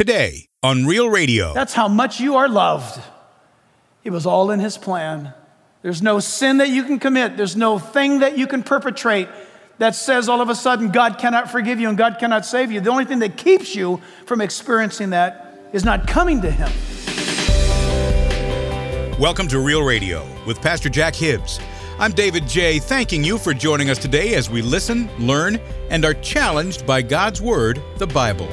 Today on Real Radio. That's how much you are loved. It was all in His plan. There's no sin that you can commit, there's no thing that you can perpetrate that says all of a sudden God cannot forgive you and God cannot save you. The only thing that keeps you from experiencing that is not coming to Him. Welcome to Real Radio with Pastor Jack Hibbs. I'm David J., thanking you for joining us today as we listen, learn, and are challenged by God's Word, the Bible.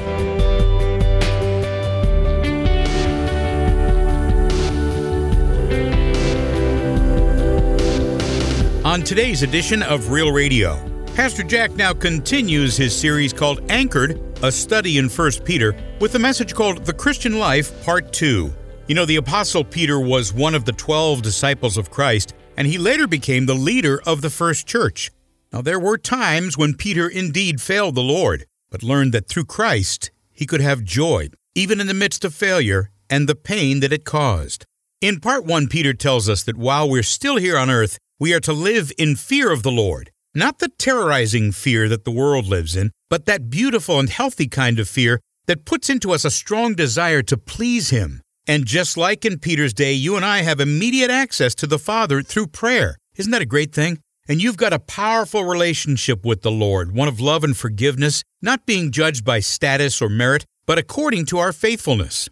On today's edition of Real Radio, Pastor Jack now continues his series called Anchored, a study in 1 Peter, with a message called The Christian Life, Part 2. You know, the Apostle Peter was one of the 12 disciples of Christ, and he later became the leader of the first church. Now, there were times when Peter indeed failed the Lord, but learned that through Christ he could have joy, even in the midst of failure and the pain that it caused. In part 1, Peter tells us that while we're still here on earth, we are to live in fear of the Lord, not the terrorizing fear that the world lives in, but that beautiful and healthy kind of fear that puts into us a strong desire to please Him and just like in Peter's day, you and I have immediate access to the Father through prayer. Isn't that a great thing? And you've got a powerful relationship with the Lord, one of love and forgiveness, not being judged by status or merit, but according to our faithfulness.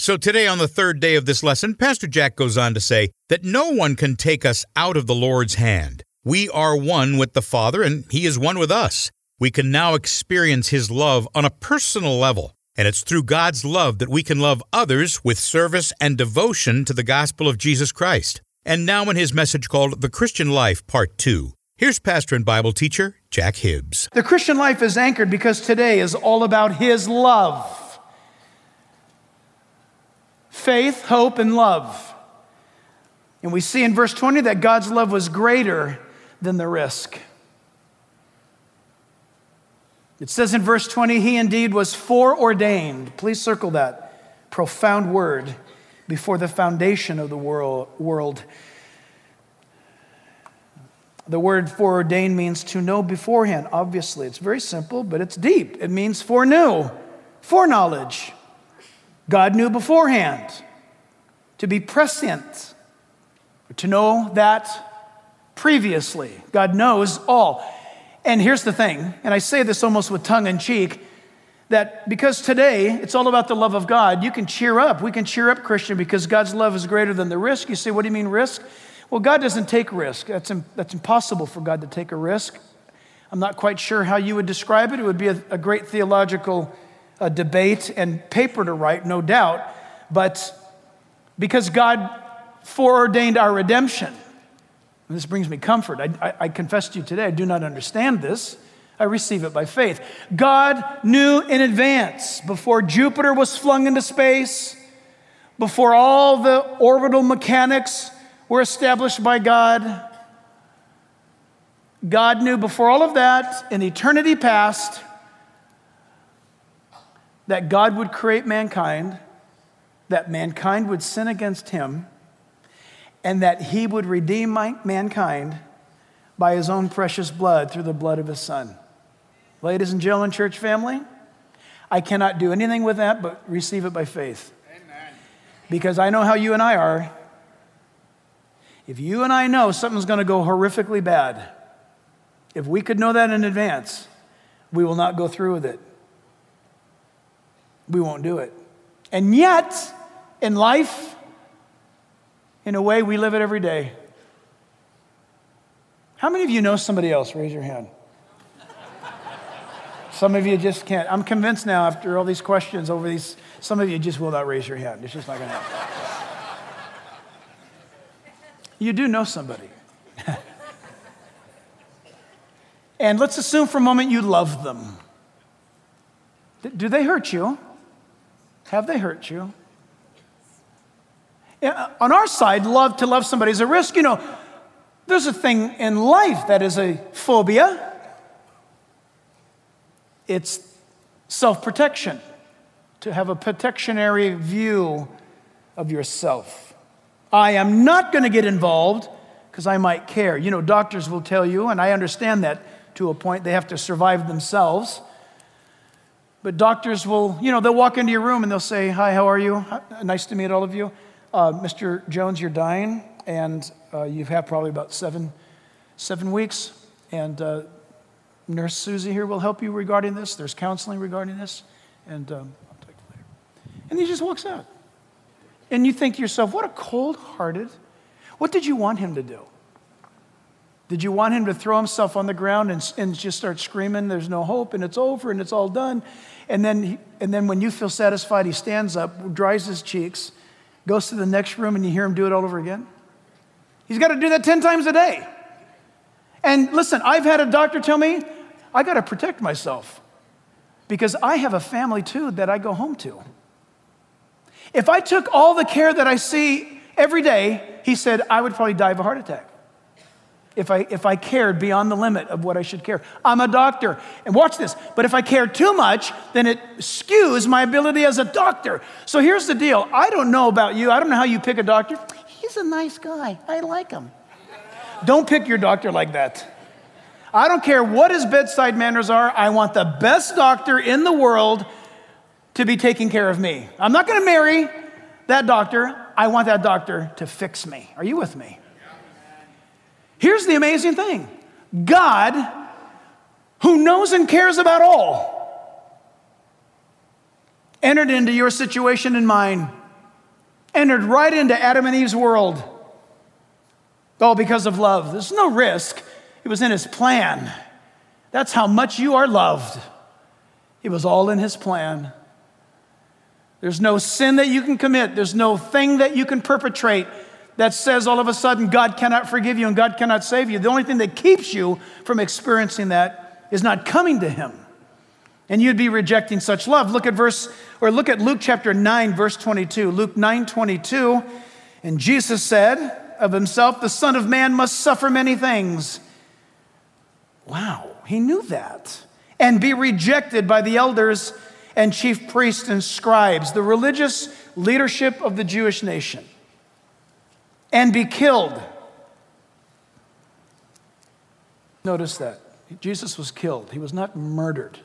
So today, on the third day of this lesson, Pastor Jack goes on to say that no one can take us out of the Lord's hand. We are one with the Father, and He is one with us. We can now experience His love on a personal level. And it's through God's love that we can love others with service and devotion to the gospel of Jesus Christ. And now, in his message called The Christian Life, Part 2, here's pastor and Bible teacher Jack Hibbs. The Christian life is anchored because today is all about his love faith, hope, and love. And we see in verse 20 that God's love was greater than the risk. It says in verse 20, He indeed was foreordained. Please circle that profound word before the foundation of the world. The word foreordained means to know beforehand. Obviously, it's very simple, but it's deep. It means foreknew, foreknowledge. God knew beforehand. To be prescient, to know that previously. God knows all. And here's the thing, and I say this almost with tongue in cheek, that because today it's all about the love of God, you can cheer up. We can cheer up, Christian, because God's love is greater than the risk. You say, what do you mean risk? Well, God doesn't take risk. That's, that's impossible for God to take a risk. I'm not quite sure how you would describe it. It would be a, a great theological uh, debate and paper to write, no doubt. But because God foreordained our redemption, and this brings me comfort. I, I, I, confess to you today, I do not understand this. I receive it by faith. God knew in advance, before Jupiter was flung into space, before all the orbital mechanics were established by God. God knew before all of that, in eternity past, that God would create mankind, that mankind would sin against him and that he would redeem mankind by his own precious blood through the blood of his son. Ladies and gentlemen, church family, I cannot do anything with that but receive it by faith. Amen. Because I know how you and I are. If you and I know something's going to go horrifically bad, if we could know that in advance, we will not go through with it. We won't do it. And yet, in life, in a way we live it every day. How many of you know somebody else? Raise your hand. Some of you just can't. I'm convinced now after all these questions over these, some of you just will not raise your hand. It's just not going to happen. you do know somebody. and let's assume for a moment you love them. Do they hurt you? Have they hurt you? on our side, love to love somebody is a risk. You know, there's a thing in life that is a phobia. It's self protection, to have a protectionary view of yourself. I am not going to get involved because I might care. You know, doctors will tell you, and I understand that to a point, they have to survive themselves. But doctors will, you know, they'll walk into your room and they'll say, Hi, how are you? Nice to meet all of you. Uh, Mr. Jones, you're dying, and uh, you've probably about seven, seven weeks. And uh, Nurse Susie here will help you regarding this. There's counseling regarding this. And um, I'll later. And he just walks out. And you think to yourself, what a cold hearted. What did you want him to do? Did you want him to throw himself on the ground and, and just start screaming, there's no hope and it's over and it's all done? And then, he, and then when you feel satisfied, he stands up, dries his cheeks, goes to the next room, and you hear him do it all over again? He's got to do that 10 times a day. And listen, I've had a doctor tell me, I got to protect myself because I have a family too that I go home to. If I took all the care that I see every day, he said, I would probably die of a heart attack if I, if I cared beyond the limit of what I should care. I'm a doctor. And watch this. But if I care too much, then it skews my ability as a doctor. So here's the deal I don't know about you. I don't know how you pick a doctor. He's a nice guy. I like him. Don't pick your doctor like that. I don't care what his bedside manners are. I want the best doctor in the world to be taking care of me. I'm not going to marry that doctor. I want that doctor to fix me. Are you with me? Here's the amazing thing God, who knows and cares about all, entered into your situation and mine, entered right into Adam and Eve's world. All because of love. There's no risk, it was in his plan. That's how much you are loved. It was all in his plan. There's no sin that you can commit, there's no thing that you can perpetrate that says all of a sudden God cannot forgive you and God cannot save you. The only thing that keeps you from experiencing that is not coming to Him. And you'd be rejecting such love. Look at verse, or look at Luke chapter 9, verse 22. Luke 9, 22. And Jesus said of himself, The Son of Man must suffer many things. Wow, he knew that. And be rejected by the elders and chief priests and scribes, the religious leadership of the Jewish nation and be killed. Notice that. Jesus was killed, he was not murdered.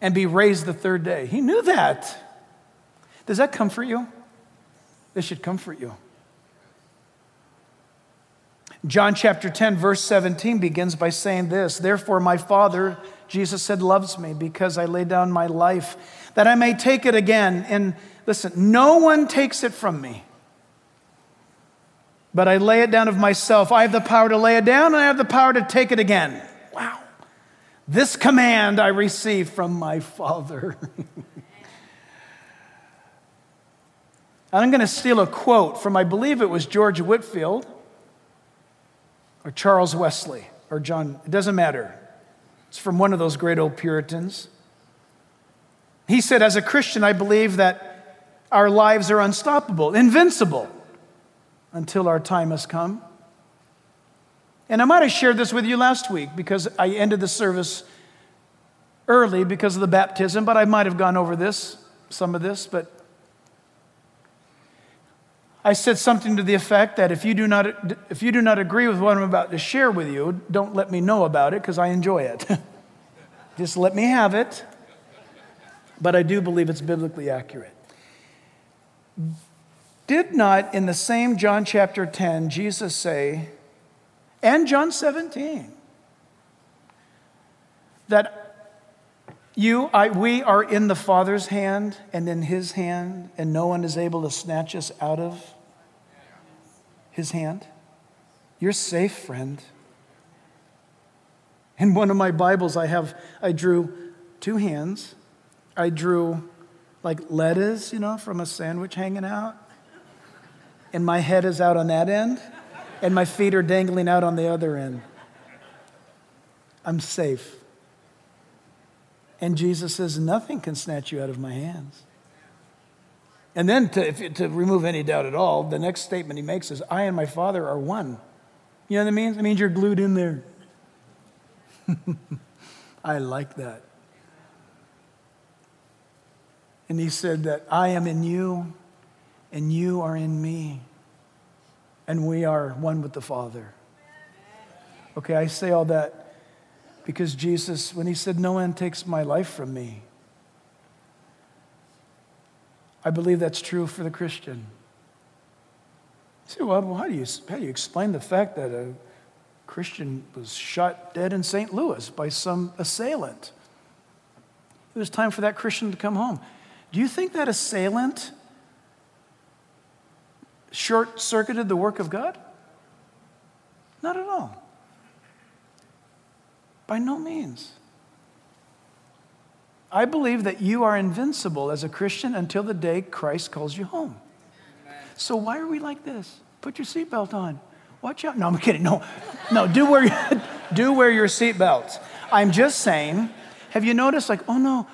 And be raised the third day. He knew that. Does that comfort you? This should comfort you. John chapter 10, verse 17 begins by saying this Therefore, my Father, Jesus said, loves me because I lay down my life that I may take it again. And Listen, no one takes it from me. But I lay it down of myself. I have the power to lay it down, and I have the power to take it again. Wow. This command I received from my Father. I'm going to steal a quote from, I believe it was George Whitefield or Charles Wesley or John, it doesn't matter. It's from one of those great old Puritans. He said, As a Christian, I believe that our lives are unstoppable, invincible, until our time has come. And I might have shared this with you last week because I ended the service early because of the baptism, but I might have gone over this, some of this, but I said something to the effect that if you do not, if you do not agree with what I'm about to share with you, don't let me know about it because I enjoy it. Just let me have it. But I do believe it's biblically accurate. Did not in the same John chapter 10 Jesus say, and John 17, that you, I, we are in the Father's hand and in His hand, and no one is able to snatch us out of His hand? You're safe, friend. In one of my Bibles, I have, I drew two hands. I drew like lettuce, you know, from a sandwich hanging out. And my head is out on that end, and my feet are dangling out on the other end. I'm safe. And Jesus says, Nothing can snatch you out of my hands. And then, to, to remove any doubt at all, the next statement he makes is, I and my Father are one. You know what that means? It means you're glued in there. I like that. And he said that I am in you and you are in me. And we are one with the Father. Okay, I say all that Because Jesus, when he said, No one takes my life from me, I believe that's true for the Christian. You say, well, how do, you, how do you explain the fact that a Christian was shot dead in St. Louis by some assailant? It was time for that Christian to come home. Do you think that assailant short circuited the work of God? Not at all. By no means. I believe that you are invincible as a Christian until the day Christ calls you home. So why are we like this? Put your seatbelt on. Watch out. No, I'm kidding. No, no, do wear, do wear your seatbelt. I'm just saying, have you noticed, like, oh no?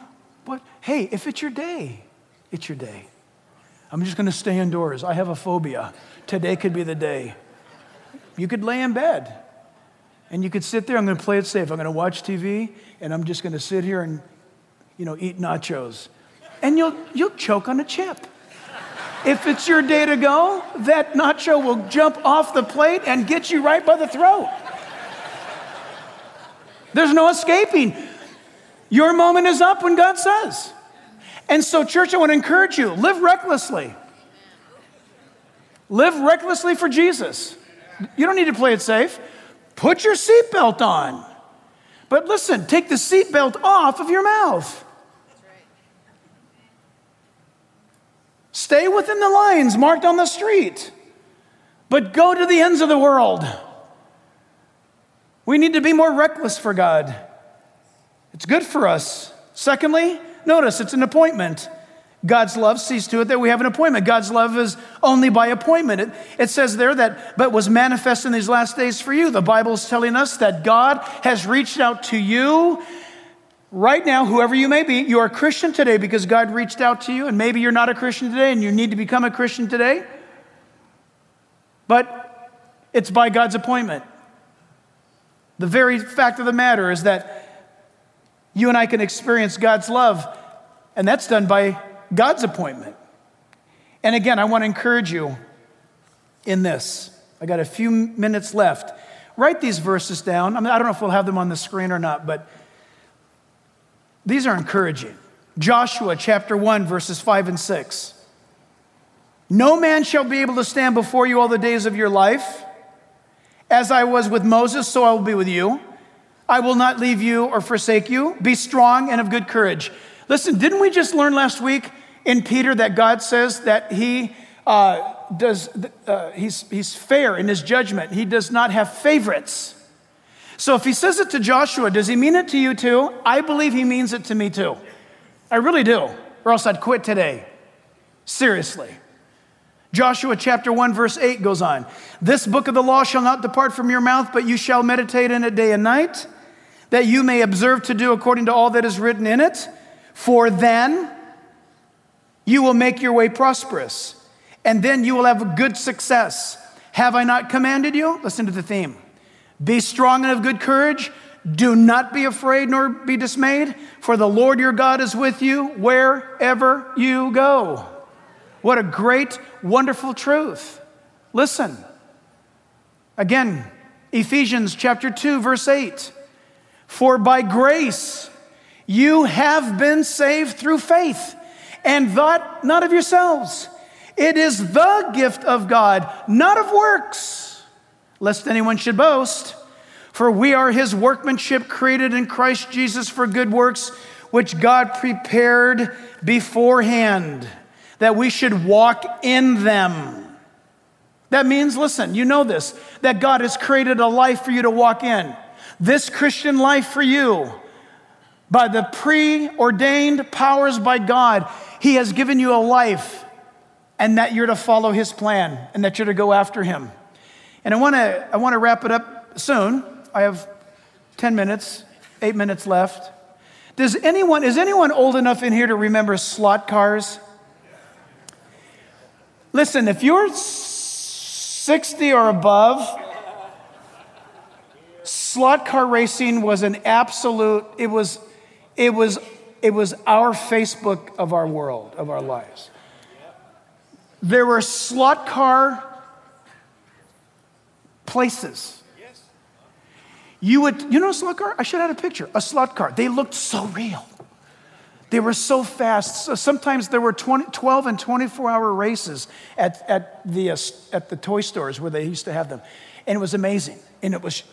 Hey, if it's your day, it's your day. I'm just going to stay indoors. I have a phobia. Today could be the day. You could lay in bed and you could sit there. I'm going to play it safe. I'm going to watch TV and I'm just going to sit here and, you know, eat nachos. And you'll, you'll choke on a chip. If it's your day to go, that nacho will jump off the plate and get you right by the throat. There's no escaping. Your moment is up when God says. And so, church, I want to encourage you live recklessly. Live recklessly for Jesus. You don't need to play it safe. Put your seatbelt on. But listen, take the seatbelt off of your mouth. Stay within the lines marked on the street, but go to the ends of the world. We need to be more reckless for God. It's good for us. Secondly, notice it's an appointment. God's love sees to it that we have an appointment. God's love is only by appointment. It, it, says there that, but was manifest in these last days for you. The Bible is telling us that God has reached out to you Right now, whoever you may be, you're a Christian today because God reached out to you, and maybe you're not a Christian today and you need to become a Christian today. But it's by God's appointment. The very fact of the matter is that you and I can experience God's love, and that's done by God's appointment. And again, I want to encourage you in this. I got a few minutes left. Write these verses down. I, mean, I don't know if we'll have them on the screen or not, but these are encouraging. Joshua chapter 1, verses 5 and 6. No man shall be able to stand before you all the days of your life. As I was with Moses, so I will be with you. I will not leave you or forsake you. Be strong and of good courage. Listen, didn't we just learn last week in Peter that God says that he uh, does, uh, he's, he's fair in his judgment. He does not have favorites. So if he says it to Joshua, does he mean it to you too? I believe he means it to me too. I really do, or else I'd quit today. Seriously. Joshua chapter 1, verse 8 goes on This book of the law shall not depart from your mouth, but you shall meditate in it day and night, that you may observe to do according to all that is written in it. For then you will make your way prosperous, and then you will have good success. Have I not commanded you? Listen to the theme. Be strong and of good courage. Do not be afraid nor be dismayed, for the Lord your God is with you wherever you go. What a great, wonderful truth. Listen. Again, Ephesians chapter 2, verse 8. For by grace you have been saved through faith, and that not of yourselves. It is the gift of God, not of works lest anyone should boast. For we are his workmanship created in Christ Jesus for good works, which God prepared beforehand, that we should walk in them. That means, listen, you know this, that God has created a life for you to walk in. This Christian life for you, by the preordained powers by God, He has given you a life, and that you're to follow His plan and that you're to go after Him. And I want to I want to wrap it up soon. I have 10 minutes, 8 minutes left. Does anyone is anyone old enough in here to remember slot cars? Listen, if you're 60 or above, slot car racing was an absolute it was it was it was our Facebook of our world, of our lives. There were slot car places. You would, you know a slot car? I should have had a picture. A slot car. They looked so real. They were so fast. So sometimes there were 20, 12 and 24 hour races at, at, the, uh, at the toy stores where they used to have them. And it was amazing. And it was,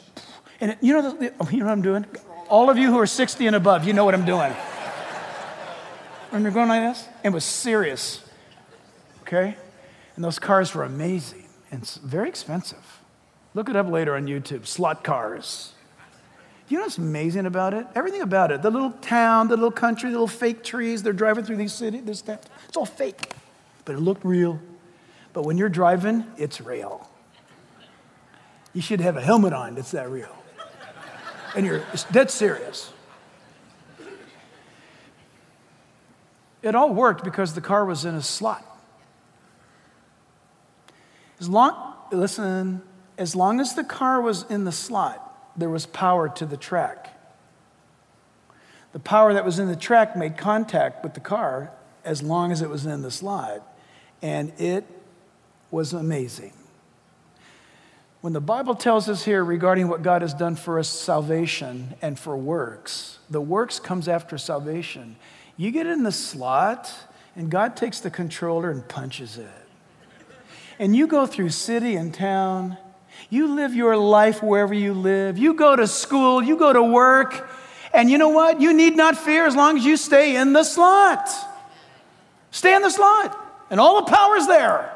and it, you, know the, oh, you know what I'm doing? All of you who are 60 and above, you know what I'm doing. You're going like this? It was serious. Okay? And those cars were amazing and very expensive. Look it up later on YouTube slot cars. You know what's amazing about it? Everything about it. The little town, the little country, the little fake trees, they're driving through these cities, this town. It's all fake, but it looked real. But when you're driving, it's real. You should have a helmet on that's that real. And you're dead serious. It all worked because the car was in a slot. As long, listen, as long as the car was in the slot, there was power to the track. The power that was in the track made contact with the car as long as it was in the slot, and it was amazing. When the Bible tells us here regarding what God has done for us, salvation and for works, the works comes after salvation. You get in the slot, and God takes the controller and punches it. And you go through city and town, you live your life wherever you live. You go to school, you go to work, and you know what? You need not fear as long as you stay in the slot. Stay in the slot, and all the power's there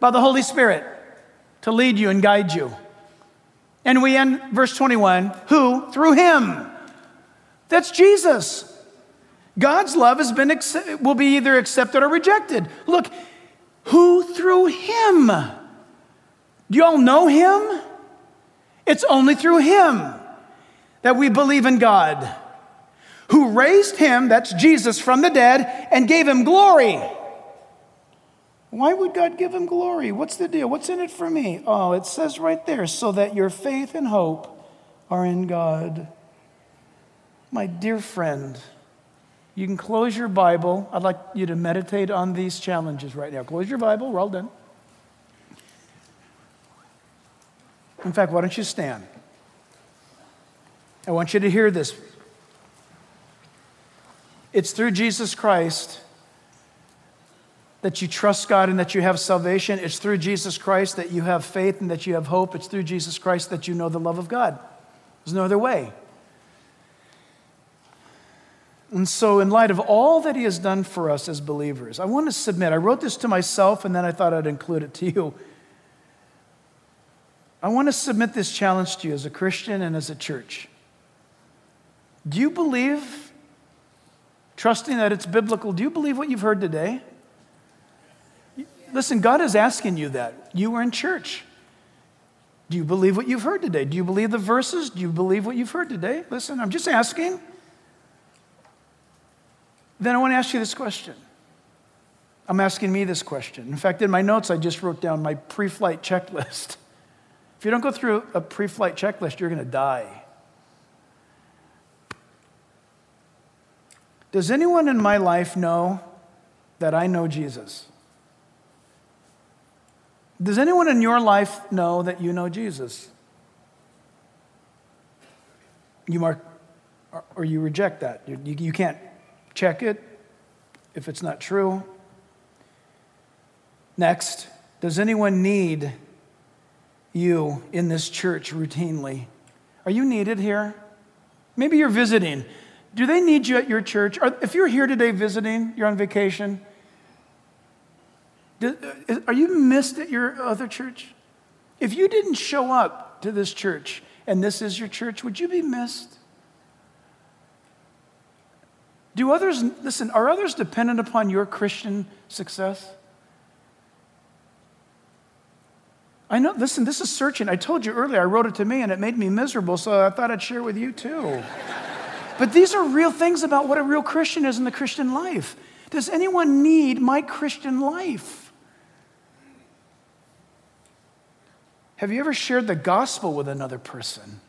by the Holy Spirit to lead you and guide you. And we end verse 21 who? Through him. That's Jesus. God's love has been will be either accepted or rejected. Look, who through him do you all know him? It's only through him that we believe in God, who raised him, that's Jesus, from the dead and gave him glory. Why would God give him glory? What's the deal? What's in it for me? Oh, it says right there, so that your faith and hope are in God. My dear friend, you can close your Bible. I'd like you to meditate on these challenges right now. Close your Bible, we're all done. In fact, why don't you stand? I want you to hear this. It's through Jesus Christ that you trust God and that you have salvation. It's through Jesus Christ that you have faith and that you have hope. It's through Jesus Christ that you know the love of God. There's no other way. And so, in light of all that He has done for us as believers, I want to submit. I wrote this to myself and then I thought I'd include it to you. I want to submit this challenge to you as a Christian and as a church. Do you believe, trusting that it's biblical, do you believe what you've heard today? Listen, God is asking you that. You were in church. Do you believe what you've heard today? Do you believe the verses? Do you believe what you've heard today? Listen, I'm just asking. Then I want to ask you this question. I'm asking me this question. In fact, in my notes, I just wrote down my pre flight checklist. If you don't go through a pre flight checklist, you're going to die. Does anyone in my life know that I know Jesus? Does anyone in your life know that you know Jesus? You mark, or you reject that. You, you, can't check it if it's not true. Next, does anyone need you in this church routinely? Are you needed here? Maybe you're visiting. Do they need you at your church? If you're here today visiting, you're on vacation, are you missed at your other church? If you didn't show up to this church and this is your church, would you be missed? Do others, listen, are others dependent upon your Christian success? I know, listen, this is searching. I told you earlier, I wrote it to me and it made me miserable, so I thought I'd share with you too. but these are real things about what a real Christian is in the Christian life. Does anyone need my Christian life? Have you ever shared the gospel with another person?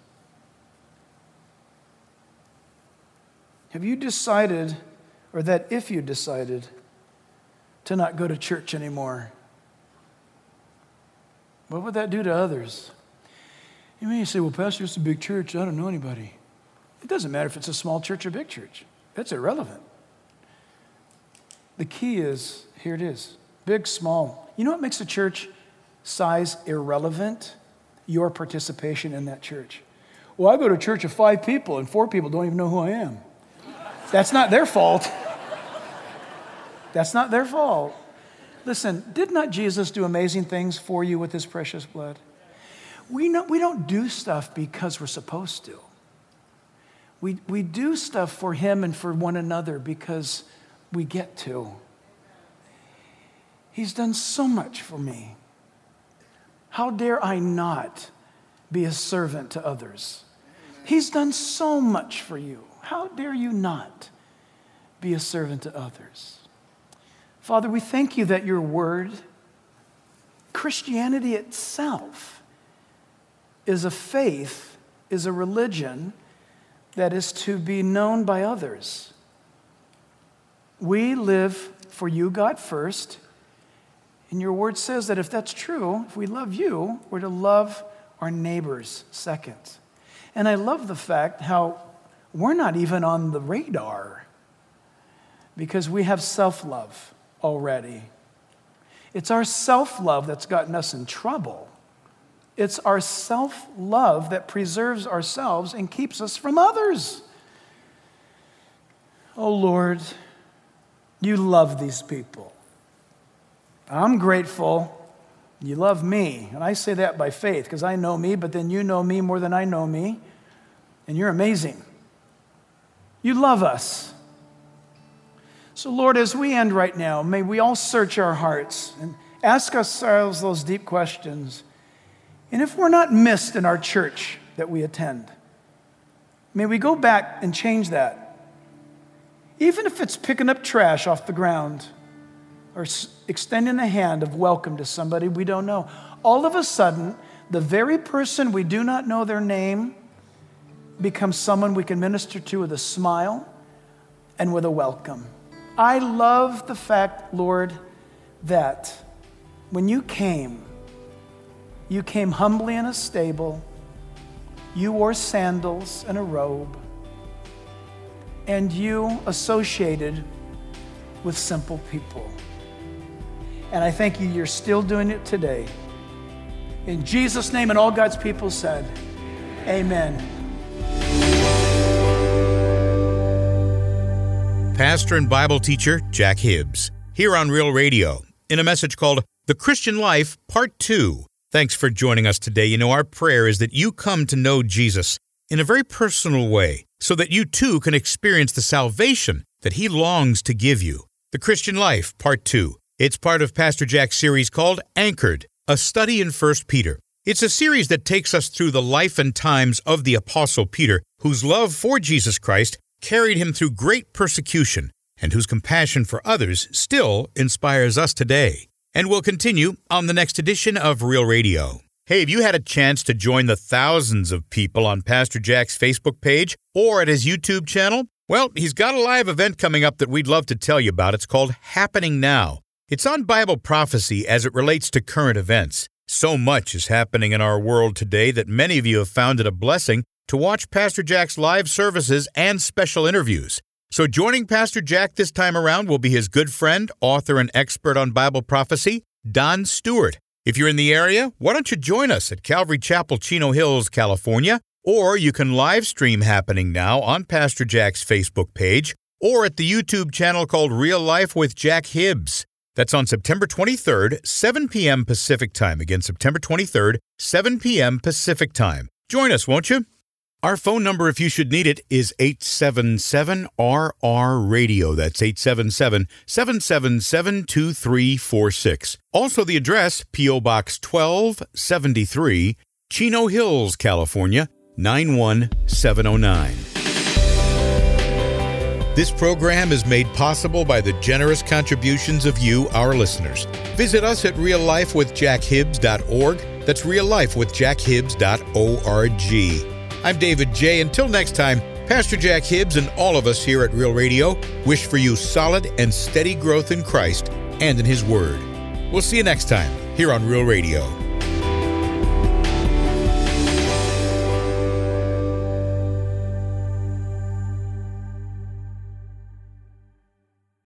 Have you decided, or that if you decided, to not go to church anymore? What would that do to others? You may say, well, Pastor, it's a big church. I don't know anybody. It doesn't matter if it's a small church or big church, that's irrelevant. The key is here it is big, small. You know what makes a church size irrelevant? Your participation in that church. Well, I go to a church of five people and four people don't even know who I am. That's not their fault. That's not their fault. Listen, did not Jesus do amazing things for you with his precious blood? We, know, we don't do stuff because we're supposed to. We, we do stuff for him and for one another because we get to. He's done so much for me. How dare I not be a servant to others? He's done so much for you. How dare you not be a servant to others? Father, we thank you that your word, Christianity itself, is a faith, is a religion that is to be known by others. We live for you, God, first. And your word says that if that's true, if we love you, we're to love our neighbors second. And I love the fact how we're not even on the radar because we have self love already. It's our self love that's gotten us in trouble. It's our self love that preserves ourselves and keeps us from others. Oh Lord, you love these people. I'm grateful. You love me. And I say that by faith because I know me, but then you know me more than I know me. And you're amazing. You love us. So, Lord, as we end right now, may we all search our hearts and ask ourselves those deep questions. And if we're not missed in our church that we attend, may we go back and change that. Even if it's picking up trash off the ground or extending a hand of welcome to somebody we don't know. All of a sudden, the very person we do not know their name becomes someone we can minister to with a smile and with a welcome. I love the fact, Lord, that when you came, you came humbly in a stable. You wore sandals and a robe. And you associated with simple people. And I thank you, you're still doing it today. In Jesus' name, and all God's people said, Amen. Pastor and Bible teacher Jack Hibbs, here on Real Radio, in a message called The Christian Life, Part 2 Thanks for joining us today. You know, our prayer is that you come to know Jesus in a very personal way so that you too can experience the salvation that he longs to give you. The Christian Life, Part 2. It's part of Pastor Jack's series called Anchored, a study in 1 Peter. It's a series that takes us through the life and times of the Apostle Peter, whose love for Jesus Christ carried him through great persecution and whose compassion for others still inspires us today and we'll continue on the next edition of Real Radio. Hey, have you had a chance to join the thousands of people on Pastor Jack's Facebook page or at his YouTube channel? Well, he's got a live event coming up that we'd love to tell you about. It's called Happening Now. It's on Bible prophecy as it relates to current events. So much is happening in our world today that many of you have found it a blessing to watch Pastor Jack's live services and special interviews. So, joining Pastor Jack this time around will be his good friend, author, and expert on Bible prophecy, Don Stewart. If you're in the area, why don't you join us at Calvary Chapel, Chino Hills, California? Or you can live stream happening now on Pastor Jack's Facebook page or at the YouTube channel called Real Life with Jack Hibbs. That's on September 23rd, 7 p.m. Pacific Time. Again, September 23rd, 7 p.m. Pacific Time. Join us, won't you? Our phone number, if you should need it, is 877 RR Radio. That's 877 777 2346. Also, the address P.O. Box 1273, Chino Hills, California 91709. This program is made possible by the generous contributions of you, our listeners. Visit us at reallifewithjackhibbs.org. That's reallifewithjackhibbs.org. I'm David J. Until next time, Pastor Jack Hibbs and all of us here at Real Radio wish for you solid and steady growth in Christ and in His Word. We'll see you next time here on Real Radio.